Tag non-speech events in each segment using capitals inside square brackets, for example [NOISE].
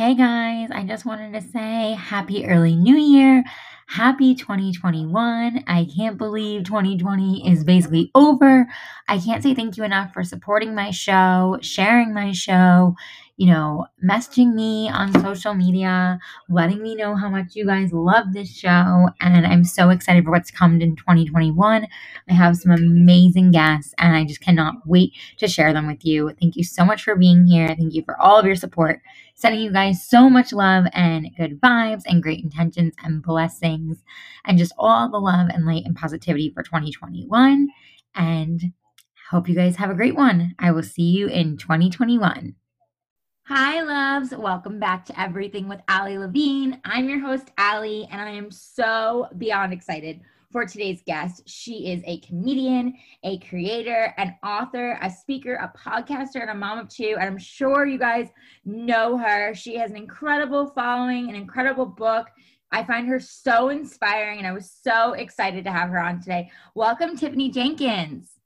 Hey guys, I just wanted to say happy early new year. Happy 2021. I can't believe 2020 is basically over. I can't say thank you enough for supporting my show, sharing my show, you know, messaging me on social media, letting me know how much you guys love this show. And I'm so excited for what's coming in 2021. I have some amazing guests and I just cannot wait to share them with you. Thank you so much for being here. Thank you for all of your support. Sending you guys so much love and good vibes and great intentions and blessings and just all the love and light and positivity for 2021. And hope you guys have a great one. I will see you in 2021. Hi, loves. Welcome back to Everything with Ali Levine. I'm your host, Ali, and I am so beyond excited for today's guest. She is a comedian, a creator, an author, a speaker, a podcaster, and a mom of two. And I'm sure you guys know her. She has an incredible following, an incredible book. I find her so inspiring, and I was so excited to have her on today. Welcome, Tiffany Jenkins.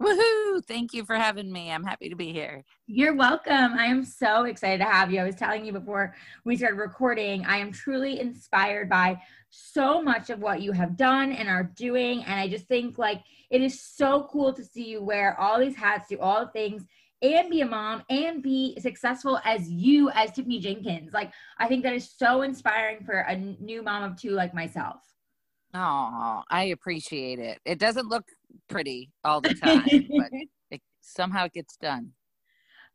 Woohoo! Thank you for having me. I'm happy to be here. You're welcome. I am so excited to have you. I was telling you before we started recording, I am truly inspired by so much of what you have done and are doing. And I just think like it is so cool to see you wear all these hats, do all the things, and be a mom and be successful as you, as Tiffany Jenkins. Like, I think that is so inspiring for a new mom of two like myself. Oh, I appreciate it. It doesn't look pretty all the time, but [LAUGHS] it, somehow it gets done.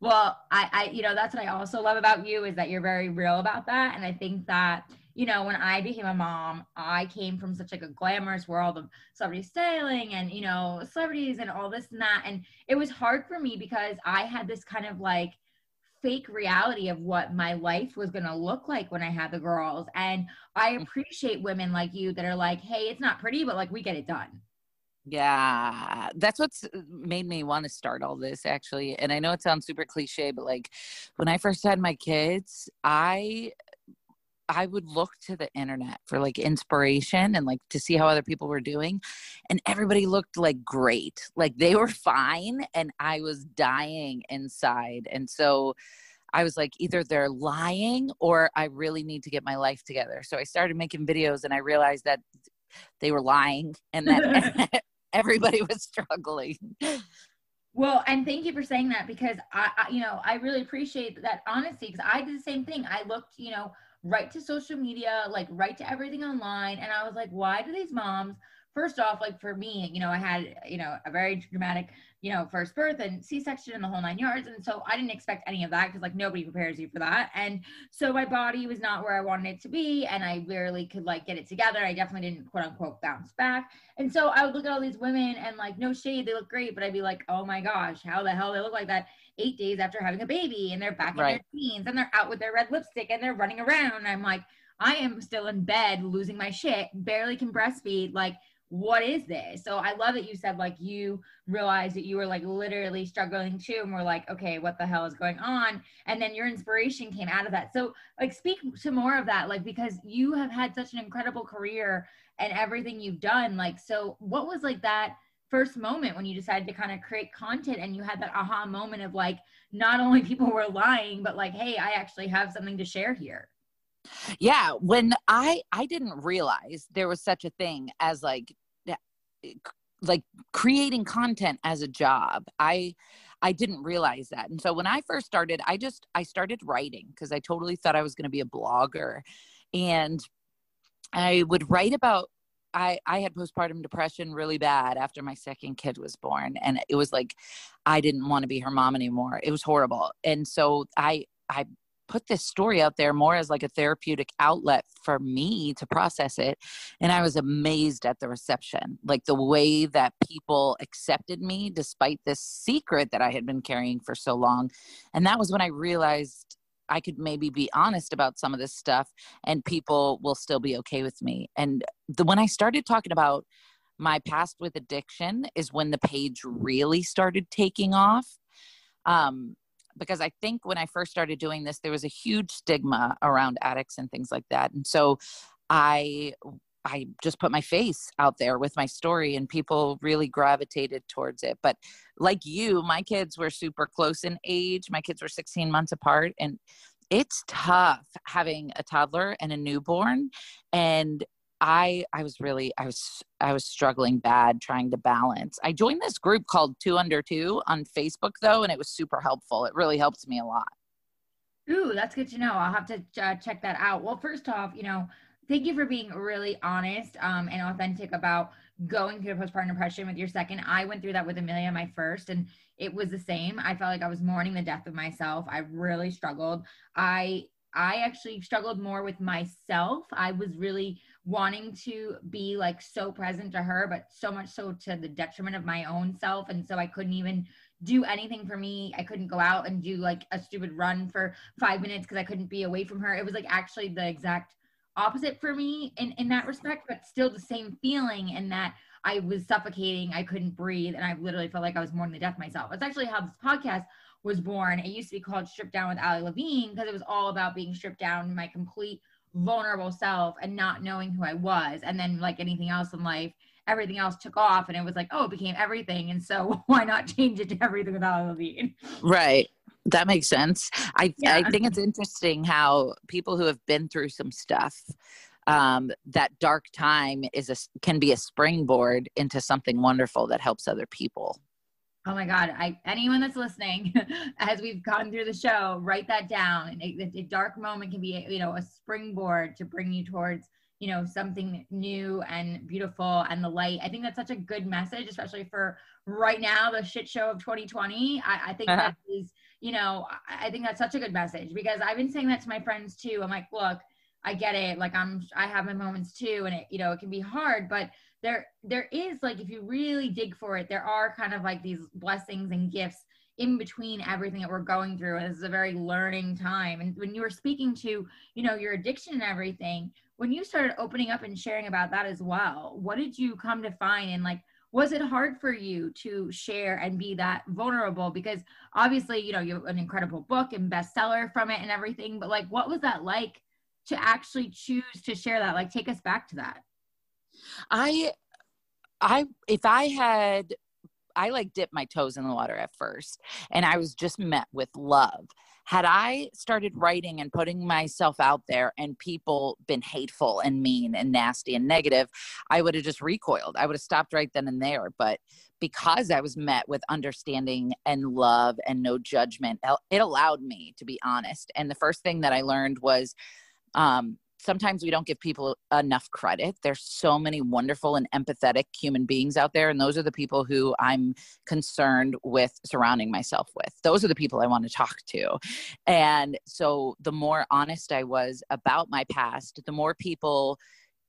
Well, I, I, you know, that's what I also love about you is that you're very real about that. And I think that, you know, when I became a mom, I came from such like a glamorous world of celebrity styling and, you know, celebrities and all this and that. And it was hard for me because I had this kind of like, fake reality of what my life was going to look like when I had the girls. And I mm. appreciate women like you that are like, hey, it's not pretty, but like we get it done. Yeah, that's what's uh, made me want to start all this actually. And I know it sounds super cliche, but like when I first had my kids, I I would look to the internet for like inspiration and like to see how other people were doing. And everybody looked like great. Like they were [LAUGHS] fine and I was dying inside. And so I was like, either they're lying or I really need to get my life together. So I started making videos and I realized that they were lying and that [LAUGHS] [LAUGHS] everybody [LAUGHS] was struggling. Well, and thank you for saying that because I, I you know, I really appreciate that honesty because I did the same thing. I looked, you know, right to social media, like right to everything online. And I was like, why do these moms, first off, like for me, you know, I had, you know, a very dramatic, you know, first birth and C-section and the whole nine yards. And so I didn't expect any of that because like nobody prepares you for that. And so my body was not where I wanted it to be. And I barely could like get it together. I definitely didn't quote unquote bounce back. And so I would look at all these women and like, no shade, they look great. But I'd be like, oh my gosh, how the hell they look like that eight days after having a baby and they're back in their teens and they're out with their red lipstick and they're running around. And I'm like, I am still in bed losing my shit, barely can breastfeed. Like, what is this? So I love that you said like you realized that you were like literally struggling too, and we're like, okay, what the hell is going on? And then your inspiration came out of that. So like speak to more of that, like because you have had such an incredible career and everything you've done. Like, so what was like that first moment when you decided to kind of create content and you had that aha moment of like not only [LAUGHS] people were lying but like hey i actually have something to share here yeah when i i didn't realize there was such a thing as like eh, like creating content as a job i i didn't realize that and so when i first started i just i started writing because i totally thought i was going to be a blogger and i would write about I, I had postpartum depression really bad after my second kid was born. And it was like, I didn't want to be her mom anymore. It was horrible. And so I, I put this story out there more as like a therapeutic outlet for me to process it and i was amazed at the reception like the way that people accepted me despite this secret that i had been carrying for so long and that was when i realized i could maybe be honest about some of this stuff and people will still be okay with me and the when i started talking about my past with addiction is when the page really started taking off um, because I think when I first started doing this, there was a huge stigma around addicts and things like that. And so I I just put my face out there with my story and people really gravitated towards it. But like you, my kids were super close in age. My kids were 16 months apart and it's tough having a toddler and a newborn and I I was really I was I was struggling bad trying to balance. I joined this group called 2 Under 2 on Facebook though and it was super helpful. It really helped me a lot. Ooh, that's good to know. I'll have to uh, check that out. Well, first off, you know, thank you for being really honest um, and authentic about going through postpartum depression with your second. I went through that with Amelia, my first, and it was the same. I felt like I was mourning the death of myself. I really struggled. I I actually struggled more with myself. I was really wanting to be like so present to her, but so much so to the detriment of my own self. And so I couldn't even do anything for me. I couldn't go out and do like a stupid run for five minutes because I couldn't be away from her. It was like actually the exact opposite for me in, in that respect, but still the same feeling in that I was suffocating, I couldn't breathe, and I literally felt like I was mourning the death myself. It's actually how this podcast was born. It used to be called Stripped Down with Ali Levine because it was all about being stripped down, my complete vulnerable self and not knowing who I was. And then, like anything else in life, everything else took off and it was like, oh, it became everything. And so, [LAUGHS] why not change it to everything with Ali Levine? Right. That makes sense. I, yeah. I think it's interesting how people who have been through some stuff um, that dark time is a can be a springboard into something wonderful that helps other people. Oh my God. I, anyone that's listening, [LAUGHS] as we've gone through the show, write that down. A, a dark moment can be, you know, a springboard to bring you towards, you know, something new and beautiful and the light. I think that's such a good message, especially for right now, the shit show of 2020. I, I think uh-huh. that is, you know, I, I think that's such a good message because I've been saying that to my friends too. I'm like, look, I get it. Like I'm, I have my moments too. And it, you know, it can be hard, but there there is like if you really dig for it there are kind of like these blessings and gifts in between everything that we're going through and this is a very learning time. And when you were speaking to you know your addiction and everything when you started opening up and sharing about that as well what did you come to find? And like was it hard for you to share and be that vulnerable? Because obviously you know you have an incredible book and bestseller from it and everything but like what was that like to actually choose to share that? Like take us back to that I I if I had I like dipped my toes in the water at first and I was just met with love. Had I started writing and putting myself out there and people been hateful and mean and nasty and negative, I would have just recoiled. I would have stopped right then and there. But because I was met with understanding and love and no judgment, it allowed me to be honest. And the first thing that I learned was um, sometimes we don't give people enough credit. There's so many wonderful and empathetic human beings out there, and those are the people who I'm concerned with surrounding myself with. Those are the people I want to talk to. And so the more honest I was about my past, the more people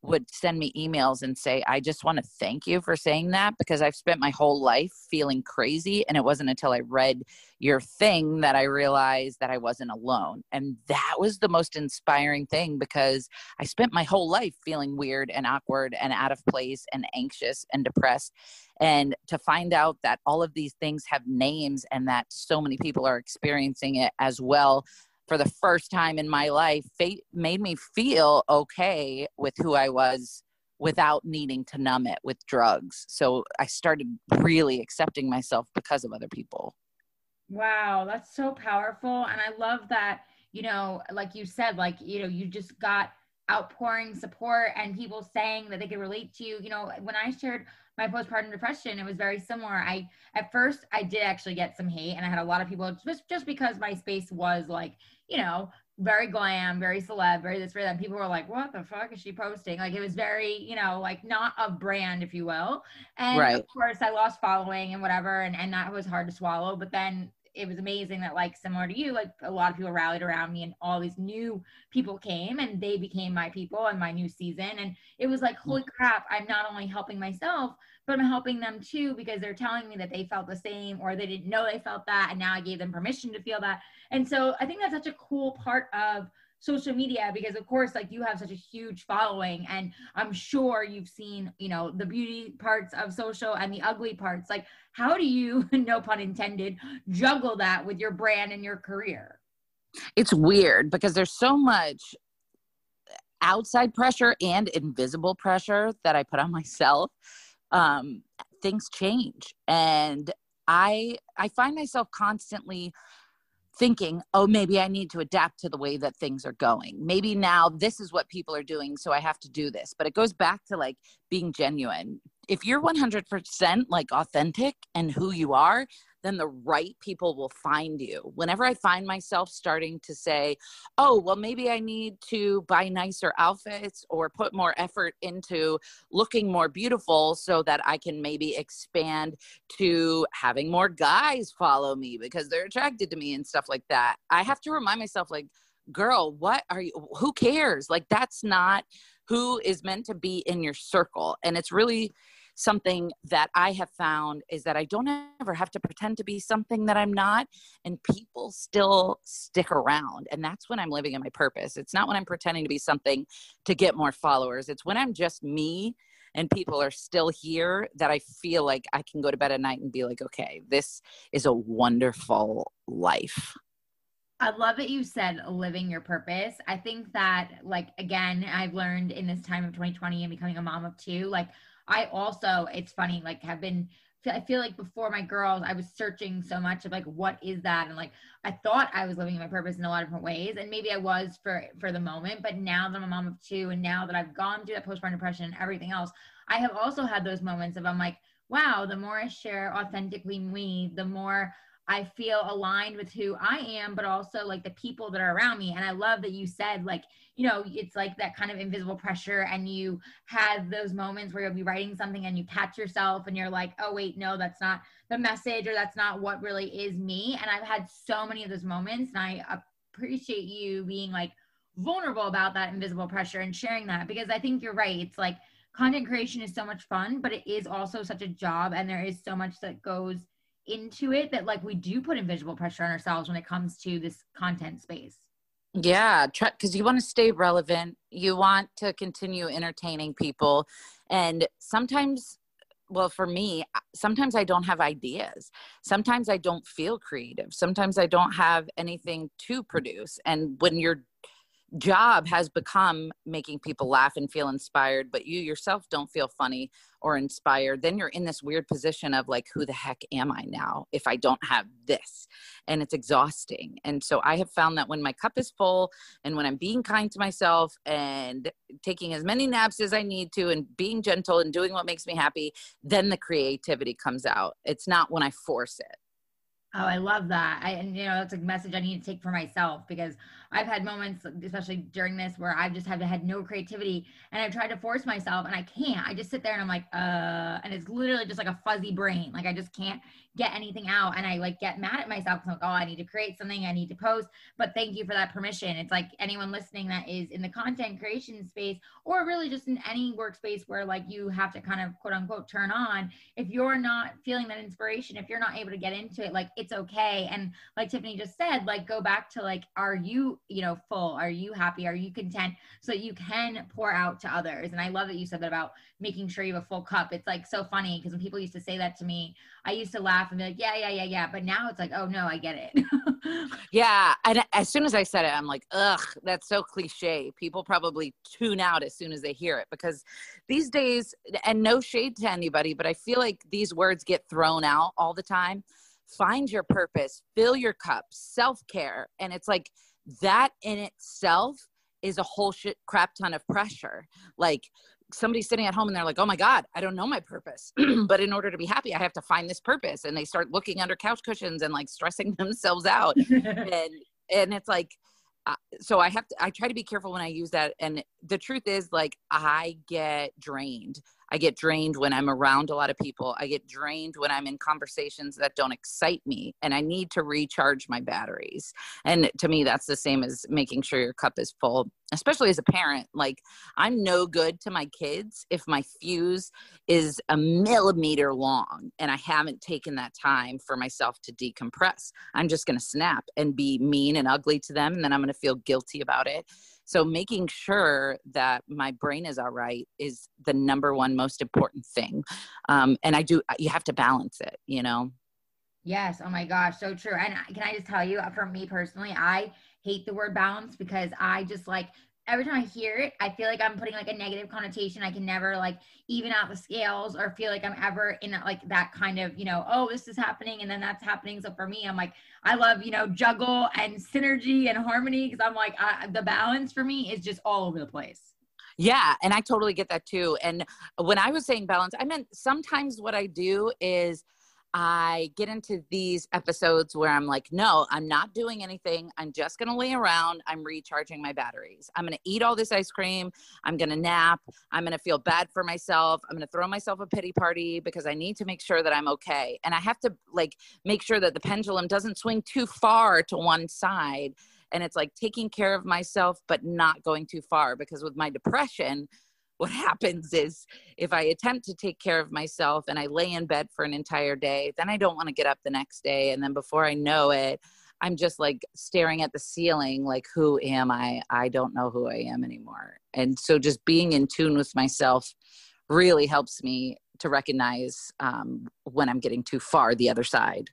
would send me emails and say, I just want to thank you for saying that because I've spent my whole life feeling crazy. And it wasn't until I read your thing that I realized that I wasn't alone. And that was the most inspiring thing because I spent my whole life feeling weird and awkward and out of place and anxious and depressed. And to find out that all of these things have names and that so many people are experiencing it as well for the first time in my life fate made me feel okay with who I was without needing to numb it with drugs. So I started really accepting myself because of other people. Wow, that's so powerful. And I love that, you know, like you said, like, you know, you just got outpouring support and people saying that they could relate to you. You know, when I shared my postpartum depression, it was very similar. I at first I did actually get some hate and I had a lot of people just just because my space was like, you know, very glam, very celeb, very this, very that. People were like, "What the fuck is she posting?" Like it was very, you know, like not a brand, if you will. And right. of course, I lost following and whatever, and and that was hard to swallow. But then it was amazing that like similar to you, like a lot of people rallied around me and all these new people came and they became my people and my new season. And it was like, mm-hmm. holy crap, I'm not only helping myself, but I'm helping them too because they're telling me that they felt the same or they didn't know they felt that. And now I gave them permission to feel that. And so I think that's such a cool part of social media because of course like you have such a huge following and i'm sure you've seen you know the beauty parts of social and the ugly parts like how do you [LAUGHS] no pun intended juggle that with your brand and your career it's weird because there's so much outside pressure and invisible pressure that i put on [LAUGHS] myself um things change and i i find myself constantly thinking, oh, maybe I need to adapt to the way that things are going. Maybe now this is what people are doing, so I have to do this. But it goes back to like being genuine. If you're 100% like authentic and who you are, then the right people will find you. Whenever I find myself starting to say, oh, well, maybe I need to buy nicer outfits or put more effort into looking more beautiful so that I can maybe expand to having more guys follow me because they're attracted to me and stuff like that, I have to remind myself, like, girl, what are you? Who cares? Like, that's not who is meant to be in your circle. And it's really, something that I have found is that I don't ever have to pretend to be something that I'm not, and people still stick around. And that's when I'm living in my purpose. It's not when I'm pretending to be something to get more followers, it's when I'm just me and people are still here that I feel like I can go to bed at night and be like, okay, this is a wonderful life. I love that you said living your purpose. I think that, like, again, I've learned in this time of 2020 and becoming a mom of two, like, I also, it's funny, like have been I feel like before my girls, I was searching so much of like what is that, and like I thought I was living my purpose in a lot of different ways, and maybe I was for for the moment. But now that I'm a mom of two, and now that I've gone through that postpartum depression and everything else, I have also had those moments of I'm like, wow, the more I share authentically me, the more I feel aligned with who I am, but also like the people that are around me. And I love that you said, like, you know, it's like that kind of invisible pressure. And you have those moments where you'll be writing something and you catch yourself and you're like, oh, wait, no, that's not the message or that's not what really is me. And I've had so many of those moments. And I appreciate you being like vulnerable about that invisible pressure and sharing that because I think you're right. It's like content creation is so much fun, but it is also such a job. And there is so much that goes into it that like we do put invisible pressure on ourselves when it comes to this content space. Yeah because you want to stay relevant you want to continue entertaining people and sometimes well for me sometimes i don't have ideas. Sometimes i don't feel creative. Sometimes i don't have anything to produce and when you're job has become making people laugh and feel inspired, but you yourself don't feel funny or inspired, then you're in this weird position of like, who the heck am I now if I don't have this? And it's exhausting. And so I have found that when my cup is full and when I'm being kind to myself and taking as many naps as I need to and being gentle and doing what makes me happy, then the creativity comes out. It's not when I force it. Oh, I love that. I, and you know, that's a message I need to take for myself because I've had moments, especially during this, where I've just had had no creativity and I've tried to force myself and I can't. I just sit there and I'm like, uh, and it's literally just like a fuzzy brain. Like I just can't get anything out. And I like get mad at myself. I'm like, oh, I need to create something. I need to post. But thank you for that permission. It's like anyone listening that is in the content creation space or really just in any workspace where like you have to kind of quote unquote turn on. If you're not feeling that inspiration, if you're not able to get into it, like it's okay. And like Tiffany just said, like go back to like, are you you know full. Are you happy? Are you content? So that you can pour out to others. And i love that you said that about making sure you have a full cup. It's like so funny because when people used to say that to me i used to laugh and be like yeah yeah yeah yeah. But now it's like oh no i get it. [LAUGHS] Yeah. And as soon as i said it i'm like ugh that's so cliche. People probably tune out as soon as they hear it because these days and no shade to anybody but i feel like these words get thrown out all the time. Find your purpose. Fill your cup. Self-care. And it's like that in itself is a whole shit crap ton of pressure. Like somebody sitting at home and they're like, oh my God, I don't know my purpose. [CLEARS THROAT] but in order to be happy, I have to find this purpose. And they start looking under couch cushions and like stressing [LAUGHS] themselves out. [LAUGHS] and and it's like, uh, so I have to, I try to be careful when I use that. And the truth is, like, I get drained. I get drained when I'm around a lot of people. I get drained when I'm in conversations that don't excite me and I need to recharge my batteries. And to me, that's the same as making sure your cup is full, especially as a parent. Like, I'm no good to my kids if my fuse is a millimeter long and I haven't taken that time for myself to decompress. I'm just going to snap and be mean and ugly to them. And then I'm going to feel guilty about it. So making sure that my brain is all right is the number one most important thing. Um, and I do, you have to balance it, you know? Yes. Oh my gosh. So true. And can I just tell you, for me personally, I hate the word balance because I just like every time I hear it, I feel like I'm putting like a negative connotation. I can never like even out the scales or feel like I'm ever in like that kind of, you know, oh, this is happening and then that's happening. So for me, I'm like, I love, you know, juggle and synergy and harmony because I'm like, I, the balance for me is just all over the place. Yeah, and I totally get that too. And when I was saying balance, I meant sometimes what I do is I get into these episodes where I'm like, no, I'm not doing anything. I'm just going to lay around. I'm recharging my batteries. I'm going to eat all this ice cream. I'm going to nap. I'm going to feel bad for myself. I'm going to throw myself a pity party because I need to make sure that I'm okay. And I have to like make sure that the pendulum doesn't swing too far to one side. And it's like taking care of myself, but not going too far because with my depression, what [LAUGHS] happens is if I attempt to take care of myself and I lay in bed for an entire day, then I don't want to get up the next day. And then before I know it, I'm just like staring at the ceiling, like, who am I? I don't know who I am anymore. And so just being in tune with myself really helps me to recognize um, when I'm getting too far the other side.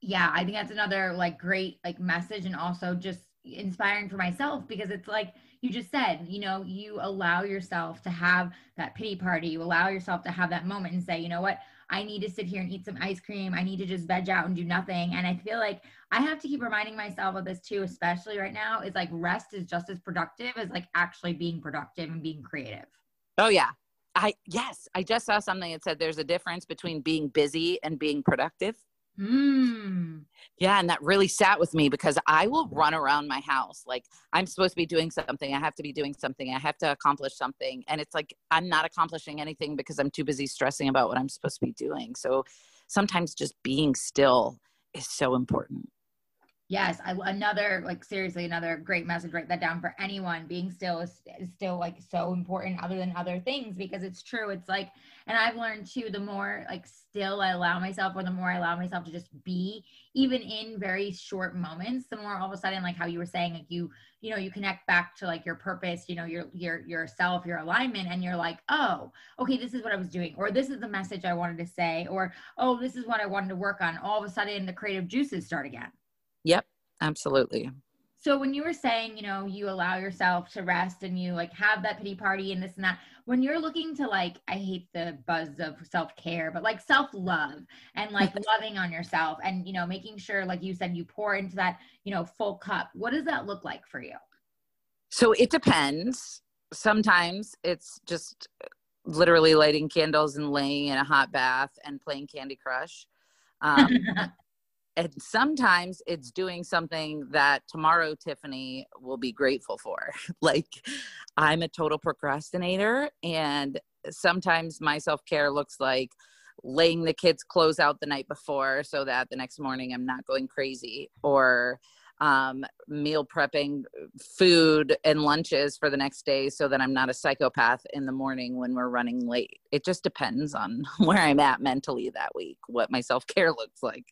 Yeah, I think that's another like great like message and also just inspiring for myself because it's like, you just said, you know, you allow yourself to have that pity party. You allow yourself to have that moment and say, you know what, I need to sit here and eat some ice cream. I need to just veg out and do nothing. And I feel like I have to keep reminding myself of this too, especially right now, is like rest is just as productive as like actually being productive and being creative. Oh, yeah. I, yes, I just saw something that said there's a difference between being busy and being productive. Mm. Yeah, and that really sat with me because I will run around my house like I'm supposed to be doing something. I have to be doing something. I have to accomplish something. And it's like I'm not accomplishing anything because I'm too busy stressing about what I'm supposed to be doing. So sometimes just being still is so important. Yes, I, another like seriously another great message. Write that down for anyone. Being still is, is still like so important, other than other things, because it's true. It's like, and I've learned too. The more like still I allow myself, or the more I allow myself to just be, even in very short moments, the more all of a sudden, like how you were saying, like you, you know, you connect back to like your purpose, you know, your your yourself, your alignment, and you're like, oh, okay, this is what I was doing, or this is the message I wanted to say, or oh, this is what I wanted to work on. All of a sudden, the creative juices start again. Yep, absolutely. So when you were saying, you know, you allow yourself to rest and you like have that pity party and this and that, when you're looking to like, I hate the buzz of self care, but like self love and like [LAUGHS] loving on yourself and, you know, making sure, like you said, you pour into that, you know, full cup. What does that look like for you? So it depends. Sometimes it's just literally lighting candles and laying in a hot bath and playing Candy Crush. Um, [LAUGHS] and sometimes it's doing something that tomorrow Tiffany will be grateful for. [LAUGHS] like I'm a total procrastinator and sometimes my self-care looks like laying the kids clothes out the night before so that the next morning I'm not going crazy or um, meal prepping food and lunches for the next day so that I'm not a psychopath in the morning when we're running late. It just depends on [LAUGHS] where I'm at mentally that week, what my self care looks like.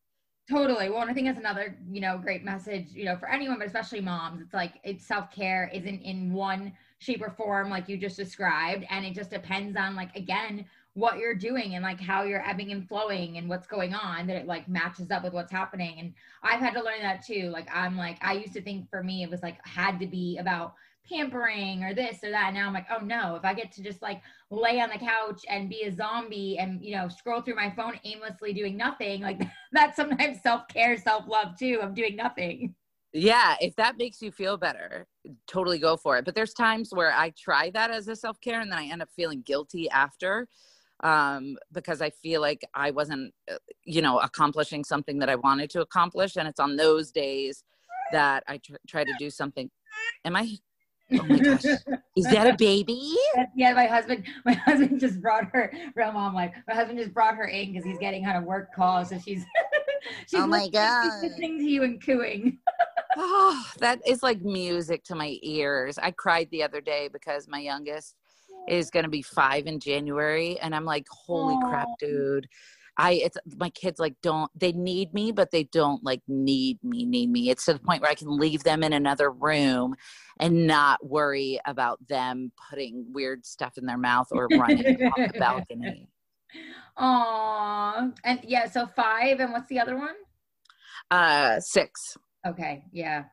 Totally. Well, and I think that's another, you know, great message, you know, for anyone, but especially moms. It's like it's self care isn't in one shape or form like you just described. And it just depends on like again, what you're doing and like how you're ebbing and flowing and what's going on that it like matches up with what's happening. And I've had to learn that too. Like I'm like, I used to think for me it was like had to be about pampering or this or that. Now I'm like, oh no, if I get to just like lay on the couch and be a zombie and, you know, scroll through my phone aimlessly doing nothing, like [LAUGHS] that's sometimes self care, self love too, of doing nothing. Yeah, if that makes you feel better, totally go for it. But there's times where I try that as a self care and then I end up feeling guilty after um, because I feel like I wasn't, uh, you know, accomplishing something that I wanted to accomplish. And it's on those days that I tr- try to do something. Am I Oh my gosh. Is that a baby? [LAUGHS] yeah, my husband, my husband just brought her. Real mom, like my husband just brought her in because he's getting on a work call, so she's. [LAUGHS] she's oh my listening- god. She's listening to you and cooing. [LAUGHS] Oh, that is like music to my ears. I cried the other day because my youngest is going to be five in January, and I'm like, holy crap, dude. I it's my kids like don't they need me, but they don't like need me, need me. It's to the point where I can leave them in another room and not worry about them putting weird stuff in their mouth or running off the [LAUGHS] balcony. Aw, and yeah, so five, and what's the other one? Uh, six, Okay, yeah.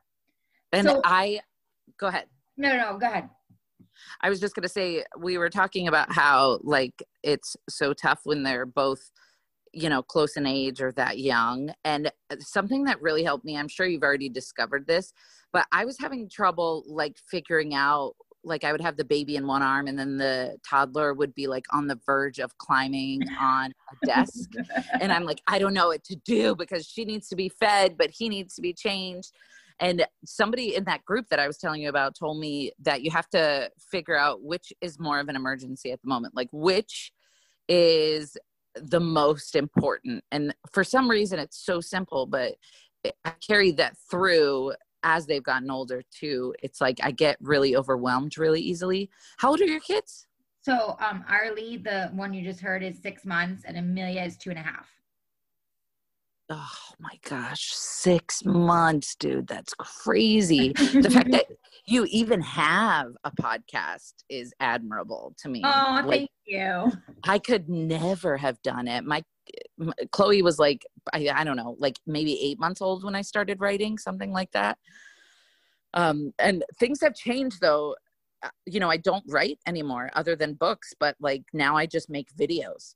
and So- I go ahead. No, no, no, go ahead. I was just going to say we were talking about how like it's so tough when they're both you know close in age or that young. And uh, something that really helped me I'm sure you've already discovered this but I was having trouble like figuring out like I would have the baby in one arm and then the toddler would be like on the verge of climbing on a desk. [LAUGHS] And I'm like, I don't know what to do because she needs to be fed, but he needs to be changed. And somebody in that group that I was telling you about told me that you have to figure out which is more of an emergency at the moment, like which is the most important. And for some reason, it's so simple, but I carry that through as they've gotten older too. It's like I get really overwhelmed really easily. How old are your kids? So, um, Arlie, the one you just heard, is six months, and Amelia is two and a half. Oh my gosh, six months, dude. That's crazy. the fact [LAUGHS] that you even have a podcast is admirable to me. Oh, like, thank you. I could never have done it. My m- Chloe was like, I, I don't know, like maybe eight months old when I started writing, something like that. Um, and things have changed though. Uh, You know, I don't write anymore other than books, but like now I just make videos.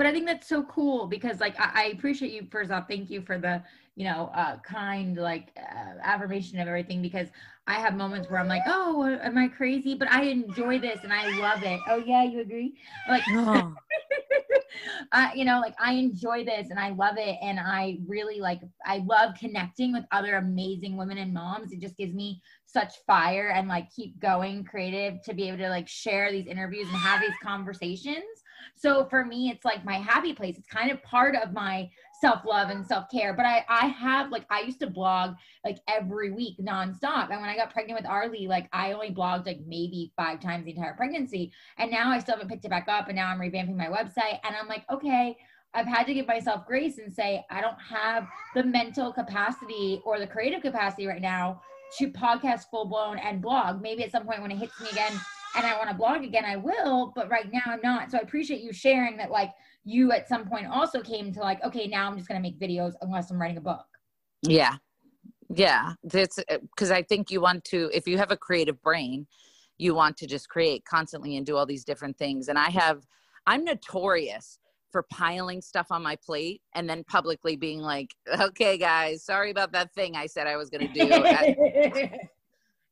But I think that's so cool because, like, I, I appreciate you. First off, thank you for the, you know, uh, kind like uh, affirmation of everything. Because I have moments where I'm like, oh, am I crazy? But I enjoy this and I love it. Oh yeah, you agree? Like, Oh, [LAUGHS] uh, you know, like I enjoy this and I love it. And I really like, I love connecting with other amazing women and moms. It just gives me such fire and like keep going creative to be able to like share these interviews and have these conversations. So for me, it's like my happy place. It's kind of part of my self love and self care. But I, I have like, I used to blog like every week nonstop. And when I got pregnant with Arlie, like I only blogged like maybe five times the entire pregnancy. And now I still haven't picked it back up. And now I'm revamping my website. And I'm like, okay, I've had to give myself grace and say, I don't have the mental capacity or the creative capacity right now to podcast full blown and blog. Maybe at some point when it hits me again and I want to blog again, I will. But right now I'm not. So I appreciate you sharing that, like, you at some point also came to like, okay, now I'm just going to make videos unless I'm writing a book. yeah. Yeah. That's uh, because I think you want to, if you have a creative brain, you want to just create constantly and do all these different things. And I have, I'm notorious for piling stuff on my plate and then publicly being like, okay, guys, sorry about that thing I said I was going to do. [LAUGHS] Uh,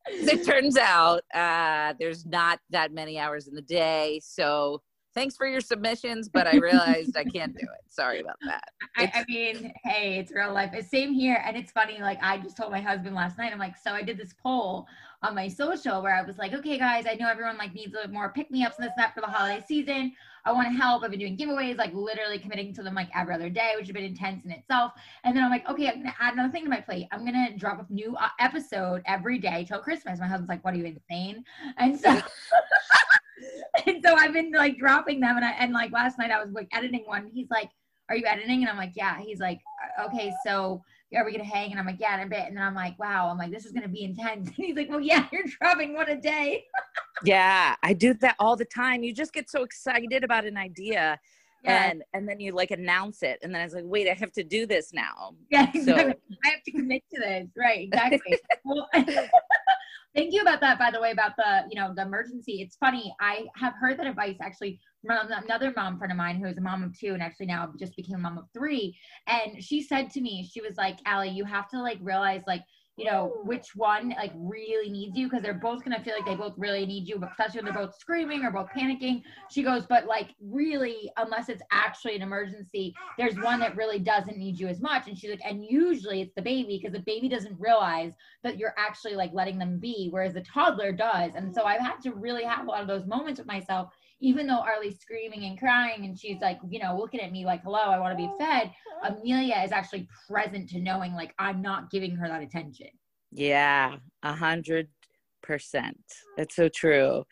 [LAUGHS] it turns out uh, there's not that many hours in the day. So thanks for your submissions, but I realized I can't do it. Sorry about that. I, I mean, hey, it's real life. It's same here. And it's funny, like I just told my husband last night, I'm like, so I did this poll on my social where I was like, okay, guys, I know everyone like needs a little more pick-me-ups and this and that for the holiday season. I want to help. I've been doing giveaways, like literally committing to them like every other day, which has been intense in itself. And then I'm like, okay, I'm gonna add another thing to my plate. I'm gonna drop a new uh, episode every day till Christmas. My husband's like, what are you insane? And so [LAUGHS] and so I've been like dropping them, and I and like last night I was like editing one. He's like, "Are you editing?" And I'm like, "Yeah." He's like, "Uh, "Okay, so are we gonna hang?" And I'm like, "Yeah, in a bit." And then I'm like, "Wow." I'm like, "This is gonna be intense." [LAUGHS] And he's like, "Well, yeah, [LAUGHS] you're dropping one a day." [LAUGHS] Yeah, I do that all the time. You just get so excited about an idea Yeah, and and then you like announce it and then I was like, wait, I have to do this now. yeah, So. I have to commit to this, right? Exactly. well, thank you about that, by the way, about the you know the emergency. It's funny. I have heard that advice actually from another mom friend of mine who is a mom of two and actually now just became a mom of three. And she said to me, she was like, Ali, you have to like realize like you know, which one like really needs you because they're both gonna feel like they both really need you, but especially when they're both screaming or both panicking. She goes, but like really, unless it's actually an emergency, there's one that really doesn't need you as much. And she's like, and usually it's the baby because the baby doesn't realize that you're actually like letting them be, whereas the toddler does. And so I've had to really have a lot of those moments with myself even though Arlie's screaming and crying and she's like, you know, looking at me like, hello, I want to be fed, Amelia is actually present to knowing like I'm not giving her that attention. Yeah, a hundred percent. It's so true.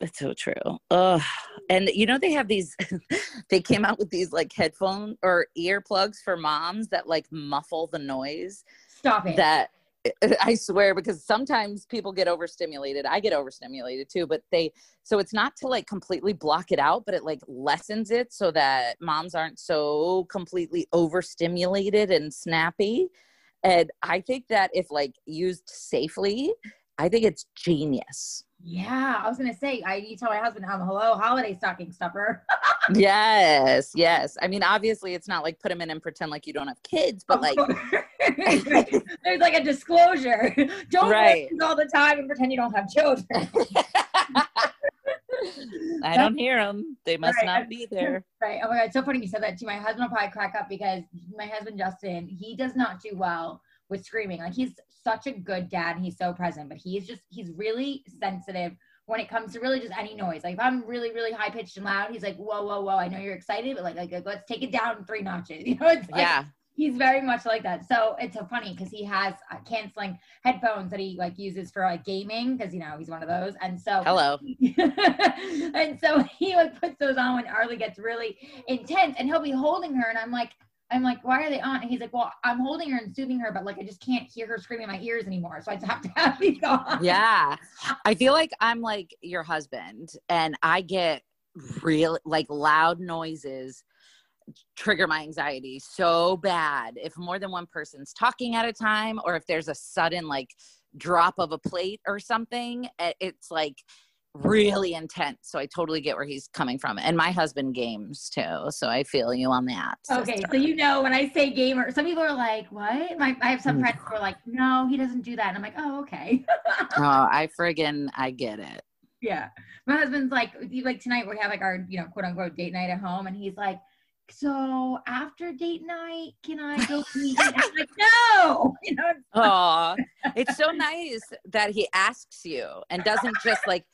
It's so true. Ugh. And you know they have these [LAUGHS] they came out with these like headphone or earplugs for moms that like muffle the noise. Stop it. That [LAUGHS] I swear, because sometimes people get overstimulated. I get overstimulated too, but they, so it's not to like completely block it out, but it like lessens it so that moms aren't so completely overstimulated and snappy. And I think that if like used safely, I think it's genius. Yeah, I was gonna say, I you tell my husband, "I'm hello, holiday stocking stuffer." [LAUGHS] yes, yes. I mean, obviously, it's not like put them in and pretend like you don't have kids, but like [LAUGHS] there's like a disclosure. [LAUGHS] Don't right. all the time and pretend you don't have children. I don't hear them. They must right. not be there. Right. Oh my god, it's so funny you said that too. My husband will probably crack up because my husband Justin, he does not do well with screaming. Like he's such a good dad he's so present, but he's just he's really sensitive when it comes to really just any noise. Like if I'm really, really high pitched and loud, he's like, whoa, whoa, whoa, I know you're excited, but like, like, like let's take it down three notches. [LAUGHS] You know, it's like, yeah. He's very much like that. So it's so funny because he has uh, canceling headphones that he like uses for like gaming because you know he's one of those. And so hello. [LAUGHS] and so he like puts those on when Arlie gets really intense, and he'll be holding her, and I'm like, I'm like, why are they on? And he's like, well, I'm holding her and soothing her, but like I just can't hear her screaming in my ears anymore. So I just have to [LAUGHS] have these on. Yeah. I feel like I'm like your husband and I get real like loud noises trigger my anxiety so bad if more than one person's talking at a time or if there's a sudden like drop of a plate or something eh, it's like really intense. So I totally get where he's coming from. And my husband games too. So I feel you on that. Okay. Sister. So you know when I say gamer, some people are like, what? My I have some mm. friends who are like, no, he doesn't do that. And I'm like, oh, okay. [LAUGHS] oh, I friggin' I get it. Yeah. My husband's like, like tonight we have like our, you know, quote unquote date night at home. And he's like, so after date night, can I go [LAUGHS] eat? I'm like, no. [LAUGHS] You know, oh, it's so nice that he asks you and doesn't just like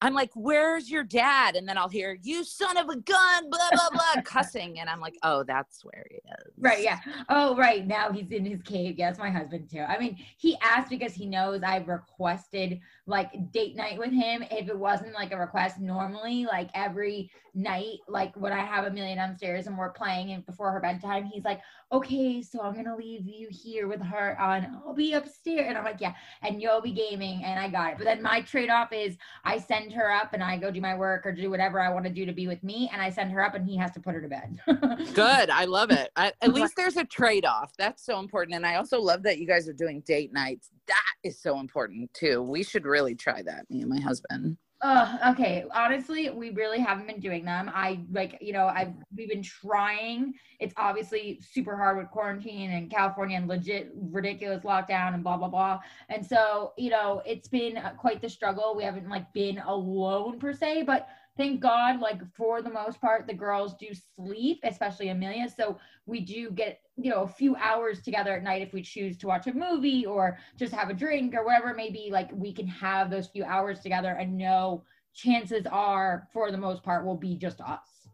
I'm like, where's your dad? And then I'll hear, you son of a gun, blah, blah, blah, [LAUGHS] cussing. And I'm like, oh, that's where he is. Right. Yeah. Oh, right. Now he's in his cave. Yes, my husband too. I mean, he asked because he knows I requested like date night with him. If it wasn't like a request normally, like every night, like when I have Amelia downstairs and we're playing and before her bedtime, he's like, okay, so I'm gonna leave you here with her on I'll be upstairs. And I'm like, yeah, and you'll be gaming and I got it. But then my trade-off is I send her up and I go do my work or do whatever I want to do to be with me, and I send her up and he has to put her to bed. [LAUGHS] Good. I love it. I, at least there's a trade-off. That's so important. And I also love that you guys are doing date nights. That is so important too. We should really try that, me and my husband. Uh, okay. Honestly, we really haven't been doing them. I like, you know, I've we've been trying. It's obviously super hard with quarantine and California and legit ridiculous lockdown and blah blah blah. And so, you know, it's been quite the struggle. We haven't like been alone per se, but thank God, like for the most part, the girls do sleep, especially Amelia. So we do get, you know, a few hours together at night if we choose to watch a movie or just have a drink or whatever it may be. Like we can have those few hours together and know chances are, for the most part, will be just us.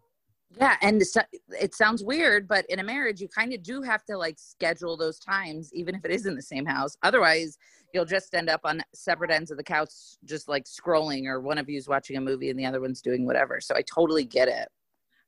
Yeah, and it sounds weird, but in a marriage, you kind of do have to like schedule those times, even if it is in the same house. Otherwise, you'll just end up on separate ends of the couch, just like scrolling, or one of you's watching a movie and the other one's doing whatever. So I totally get it.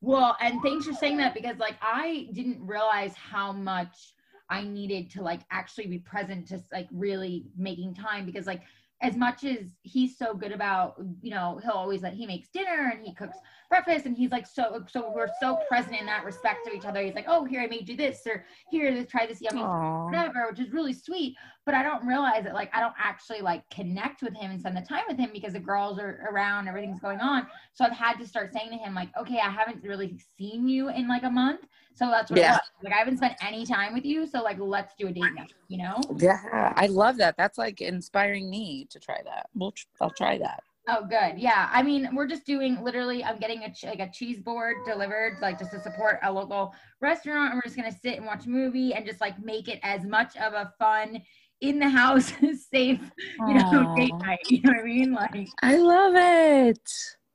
Well, and thanks for saying that because like I didn't realize how much I needed to like actually be present to like really making time because like as much as he's so good about, you know, he'll always like he makes dinner and he cooks breakfast and he's like so so we're so present in that respect to each other. He's like, oh, here I made you this or here let's try this yummy whatever, which is really sweet. But I don't realize that like I don't actually like connect with him and spend the time with him because the girls are around, everything's going on. So I've had to start saying to him like, okay, I haven't really seen you in like a month, so that's what Yeah. like I haven't spent any time with you, so like let's do a date night, you know? Yeah, I love that. That's like inspiring me to try that. We'll tr- I'll try that. Oh, good. Yeah. I mean, we're just doing literally. I'm getting a ch- like a cheese board delivered, like just to support a local restaurant, and we're just gonna sit and watch a movie and just like make it as much of a fun in the house, [LAUGHS] safe, you know, date night. You know what I mean? Like, I love it.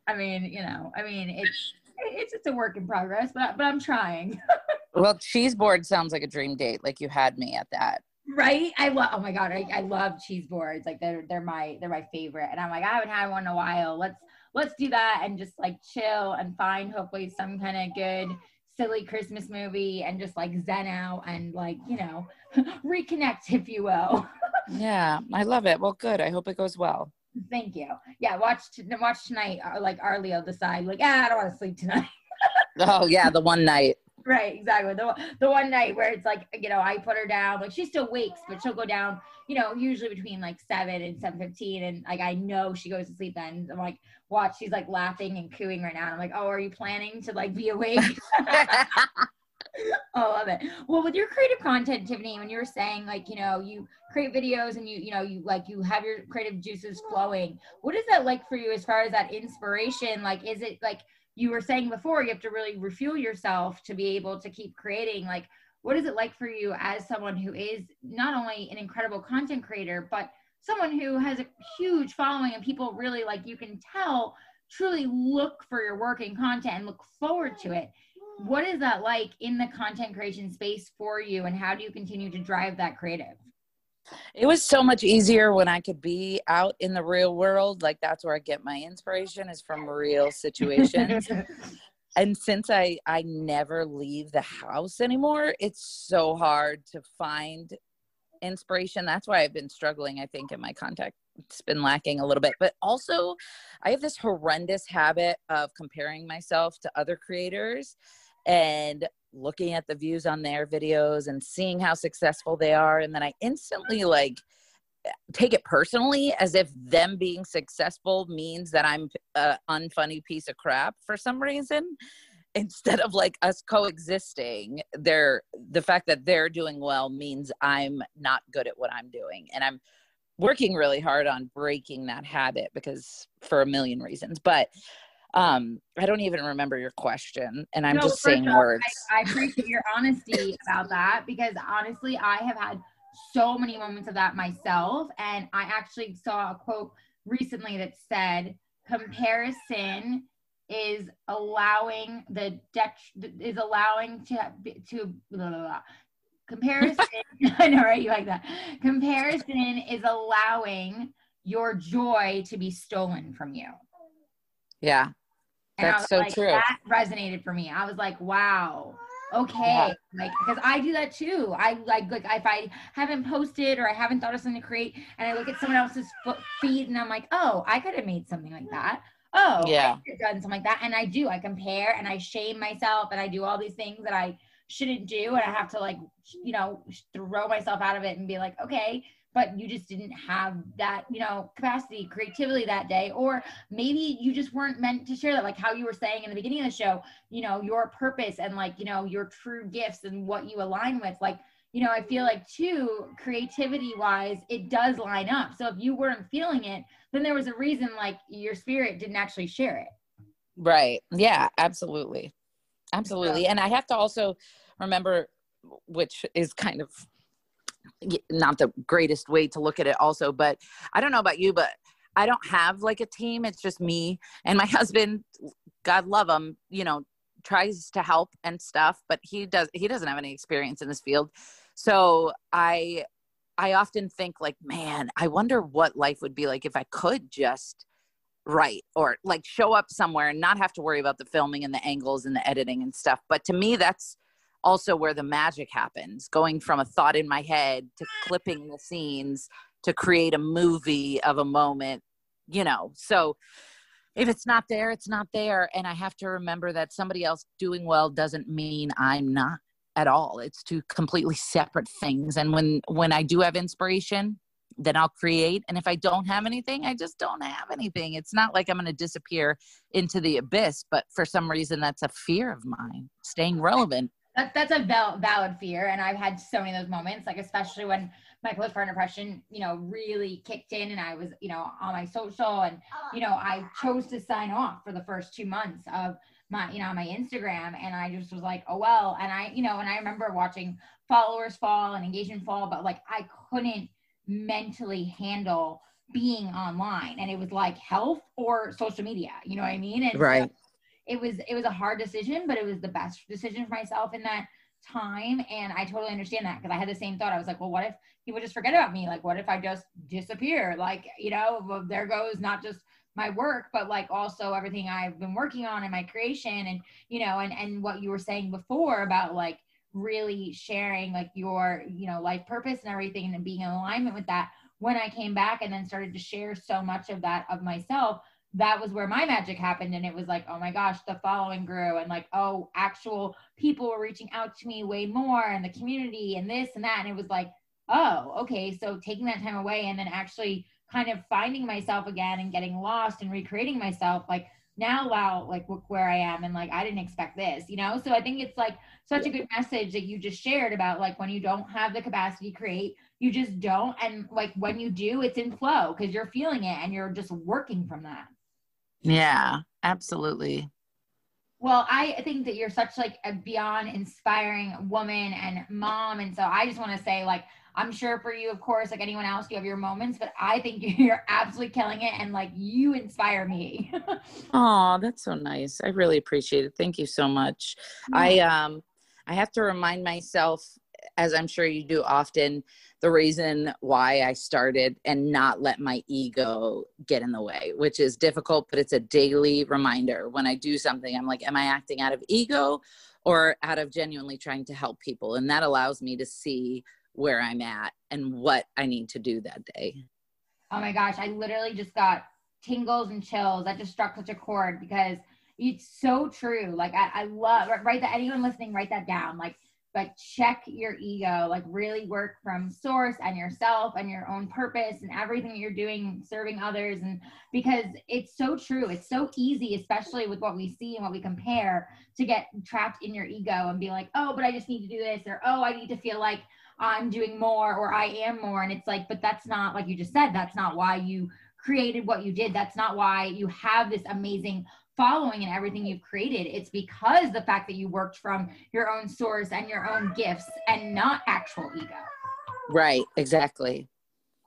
I mean, you know, I mean, it's it's it's a work in progress, but but I'm trying. [LAUGHS] Well, cheese board sounds like a dream date. Like you had me at that. Right? I love. Oh my god, I, I love cheese boards. Like they're they're my they're my favorite. And I'm like, I haven't had one in a while. Let's let's do that and just like chill and find hopefully some kind of good silly Christmas movie and just like zen out and like you know [LAUGHS] reconnect if you will. [LAUGHS] Yeah, I love it. Well, good. I hope it goes well. Thank you. Yeah, watch t- watch tonight. Uh, like Arlie will decide like, ah, I don't want to sleep tonight. [LAUGHS] Oh yeah, the one night. Right, exactly. The the one night where it's like, you know, I put her down, like she still wakes, but she'll go down, you know, usually between like seven and seven fifteen, and like I know she goes to sleep then. I'm like, watch, she's like laughing and cooing right now. And I'm like, oh, are you planning to like be awake? [LAUGHS] [LAUGHS] oh, love it. Well, with your creative content, Tiffany, when you were saying like, you know, you create videos and you, you know, you like you have your creative juices flowing. What is that like for you as far as that inspiration? Like, is it like you were saying before, you have to really refuel yourself to be able to keep creating? Like, what is it like for you as someone who is not only an incredible content creator, but someone who has a huge following and people really like you can tell truly look for your work and content and look forward to it? What is that like in the content creation space for you and how do you continue to drive that creative It was so much easier when I could be out in the real world. Like that's where I get my inspiration is from real situations. [LAUGHS] and since I I never leave the house anymore, it's so hard to find inspiration. That's why I've been struggling, I think, in my contact. It's been lacking a little bit. But also I have this horrendous habit of comparing myself to other creators and looking at the views on their videos and seeing how successful they are. And then I instantly like take it personally as if them being successful means that I'm a unfunny piece of crap for some reason [LAUGHS] instead of like us coexisting. They're the fact that they're doing well means I'm not good at what I'm doing. And I'm working really hard on breaking that habit because for a million reasons. But um I don't even remember your question and I'm No, just saying off, words I appreciate your honesty about that because honestly, I have had so many moments of that myself. And I actually saw a quote recently that said, comparison is allowing the det- is allowing to to blah, blah, blah. comparison [LAUGHS] I know right you like that comparison is allowing your joy to be stolen from you yeah and That's was so like, true. That resonated for me. I was like, wow. Okay. Like, because I do that too. I like, like if I haven't posted or I haven't thought of something to create and I look at someone else's fo- feed and I'm like, oh, I could have made something like that. Oh, Yeah. I could have done something like that. And I do. I compare and I shame myself and I do all these things that I shouldn't do. And I have to like, you know, throw myself out of it and be like, okay, but you just didn't have that, you know, capacity, creativity that day. Or maybe you just weren't meant to share that like how you were saying in the beginning of the show you know your purpose and like you know your true gifts and what you align with like you know i feel like too creativity wise it does line up so if you weren't feeling it then there was a reason like your spirit didn't actually share it Right. Yeah, absolutely. Absolutely. And I have to also remember, which is kind of not the greatest way to look at it, also, but I don't know about you, but I don't have like a team. It's just me and my [LAUGHS] husband, God love him, you know, tries to help and stuff, but he does, he doesn't have any experience in this field. So I, I often think like, man, I wonder what life would be like if I could just write or like show up somewhere and not have to worry about the filming and the angles and the editing and stuff. But to me, that's also where the magic happens going from a thought in my head to clipping the scenes to create a movie of a moment you know so if it's not there it's not there and i have to remember that somebody else doing well doesn't mean i'm not at all it's two completely separate things and when when i do have inspiration then I'll create. And if I don't have anything, I just don't have anything. It's not like I'm going to disappear into the abyss, but for some reason, that's a fear of mine, staying relevant. That, that's a val- valid fear. And I've had so many of those moments, like, especially when my postpartum depression, you know, really kicked in and I was, you know, on my social and, you know, I chose to sign off for the first two months of my, you know, my Instagram. And I just was like, oh, well. And I, you know, and I remember watching followers fall and engagement fall, but like I couldn't mentally handle being online. And it was like health or social media, you know what I mean? And right. It was, it was a hard decision, but it was the best decision for myself in that time. And i totally understand that because i had the same thought. I was like well what if people just forget about me? Like what if i just disappear? Like you know there goes not just my work but like also everything i've been working on in my creation and you know and and what you were saying before about like really sharing like your you know life purpose and everything and being in alignment with that. When i came back and then started to share so much of that of myself that was where my magic happened and it was like oh my gosh the following grew and like oh actual people were reaching out to me way more and the community and this and that and it was like oh okay so taking that time away and then actually kind of finding myself again and getting lost and recreating myself like now wow like look where i am and like i didn't expect this you know? So i think it's like such a good message that you just shared about like when you don't have the capacity to create you just don't and like when you do it's in flow because you're feeling it and you're just working from that yeah, absolutely. Well, I think that you're such like a beyond inspiring woman and mom. And so I just want to say, like, I'm sure for you, of course, like anyone else, you have your moments, but I think [LAUGHS] you're absolutely killing it and like you inspire me. [LAUGHS] oh, that's so nice. I really appreciate it. Thank you so much. Yeah. I um I have to remind myself as I'm sure you do often, the reason why I started and not let my ego get in the way, which is difficult, but it's a daily reminder. When I do something, I'm like, am I acting out of ego or out of genuinely trying to help people? And that allows me to see where I'm at and what I need to do that day. Oh my gosh, I literally just got tingles and chills. That just struck such a chord because it's so true. Like I, I love write that anyone listening, write that down. Like like check your ego like really work from source and yourself and your own purpose and everything you're doing serving others. And because it's so true it's so easy especially with what we see and what we compare to get trapped in your ego and be like oh but i just need to do this or oh i need to feel like i'm doing more or i am more. And it's like but that's not like you just said that's not why you created what you did. That's not why you have this amazing following and everything you've created. It's because the fact that you worked from your own source and your own gifts and not actual ego. Right, exactly.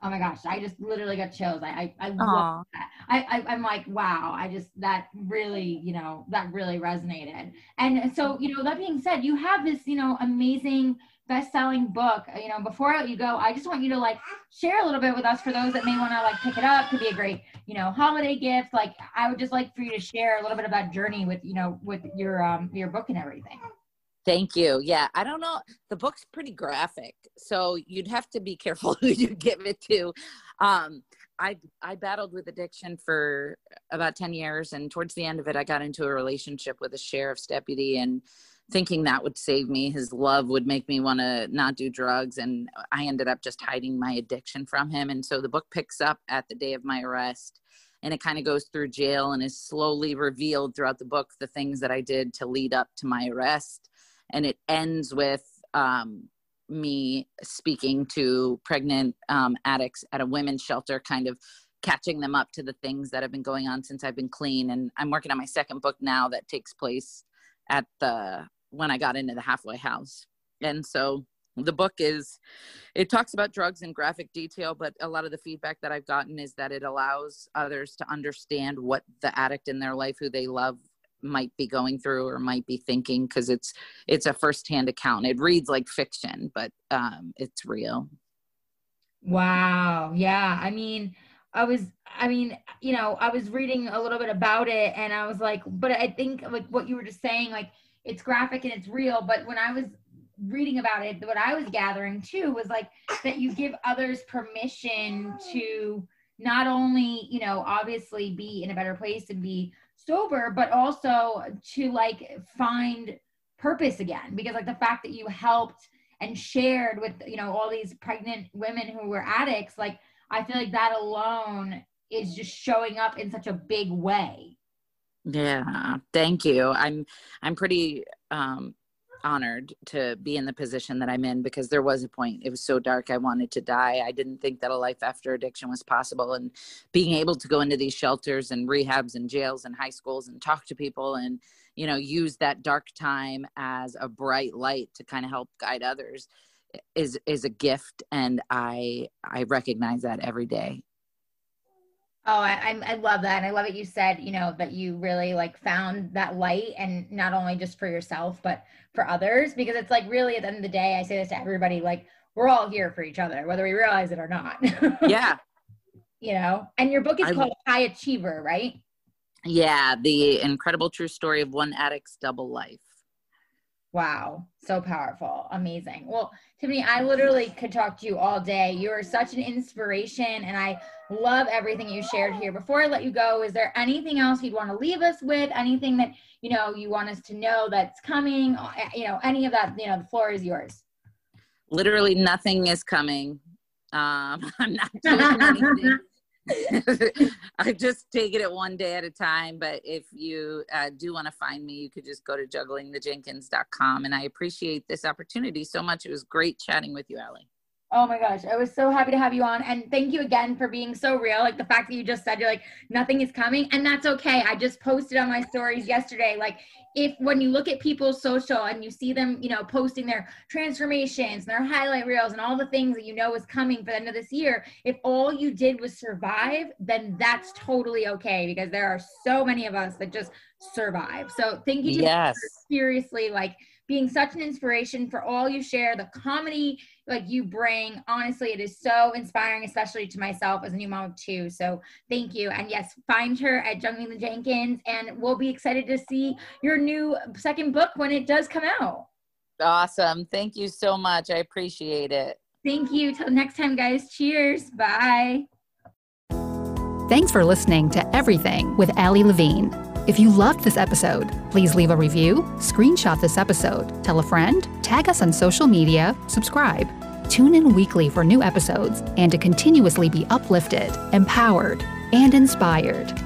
Oh my gosh, I just literally got chills. I I, I love that. I, I am like, wow, I just that really, you know, that really resonated. And so, you know, that being said, you have this, you know, amazing best-selling book you know before you go i just want you to like share a little bit with us for those that may want to like pick it up could be a great you know holiday gift like i would just like for you to share a little bit of that journey with you know with your um your book and everything Thank you. Yeah, I don't know. The book's pretty graphic, so you'd have to be careful [LAUGHS] who you give it to. Um, I I battled with addiction for about ten years, and towards the end of it, I got into a relationship with a sheriff's deputy, and thinking that would save me. His love would make me want to not do drugs. And I ended up just hiding my addiction from him. And so the book picks up at the day of my arrest and it kind of goes through jail and is slowly revealed throughout the book the things that I did to lead up to my arrest. And it ends with um, me speaking to pregnant um, addicts at a women's shelter, kind of catching them up to the things that have been going on since I've been clean. And I'm working on my second book now that takes place at the when I got into the halfway house. And so the book is it talks about drugs in graphic detail but a lot of the feedback that i've gotten is that it allows others to understand what the addict in their life who they love might be going through or might be thinking because it's it's a firsthand account. It reads like fiction but um it's real. Wow. Yeah. I mean i was i mean you know i was reading a little bit about it and i was like but i think like what you were just saying like it's graphic and it's real but when i was reading about it, what I was gathering too was like that you give others permission to not only, you know, obviously be in a better place and be sober, but also to like find purpose again. Because like the fact that you helped and shared with, you know, all these pregnant women who were addicts, like I feel like that alone is just showing up in such a big way. Yeah, thank you. I'm I'm pretty um honored to be in the position that I'm in because there was a point it was so dark I wanted to die. I didn't think that a life after addiction was possible and being able to go into these shelters and rehabs and jails and high schools and talk to people and you know use that dark time as a bright light to kind of help guide others is is a gift and I I recognize that every day. Oh, I, I love that. And I love what you said, you know, that you really like found that light and not only just for yourself, but for others, because it's like really at the end of the day, I say this to everybody, like we're all here for each other, whether we realize it or not. Yeah. [LAUGHS] you know, and your book is I, called High Achiever, right? Yeah. The incredible true story of one addict's double life. Wow, so powerful. Amazing. Well, Tiffany, I literally could talk to you all day. You are such an inspiration, and I love everything you shared here. Before I let you go, is there anything else you'd want to leave us with? Anything that you know you want us to know that's coming? You know, any of that? You know, the floor is yours. Literally, nothing is coming. Um, [LAUGHS] I'm not doing anything. [LAUGHS] [LAUGHS] I just take it one day at a time. But if you uh, do want to find me, you could just go to jugglingthejenkins.com. And I appreciate this opportunity so much. It was great chatting with you, Ali. Oh my gosh, I was so happy to have you on. And thank you again for being so real. Like the fact that you just said you're like, nothing is coming. And that's okay. I just posted on my stories yesterday. Like, if when you look at people's social and you see them, you know, posting their transformations and their highlight reels and all the things that you know is coming for the end of this year, if all you did was survive, then that's totally okay because there are so many of us that just survive. So thank you. Yes. Seriously, like being such an inspiration for all you share, the comedy like you bring. Honestly, it is so inspiring, especially to myself as a new mom of two. So thank you. And yes, find her at Juggling the Jenkins, and we'll be excited to see your new second book when it does come out. Awesome. Thank you so much. I appreciate it. Thank you. Till next time, guys. Cheers. Bye. Thanks for listening to Everything with Ali Levine. If you loved this episode, please leave a review, screenshot this episode, tell a friend, tag us on social media, subscribe. Tune in weekly for new episodes and to continuously be uplifted, empowered, and inspired.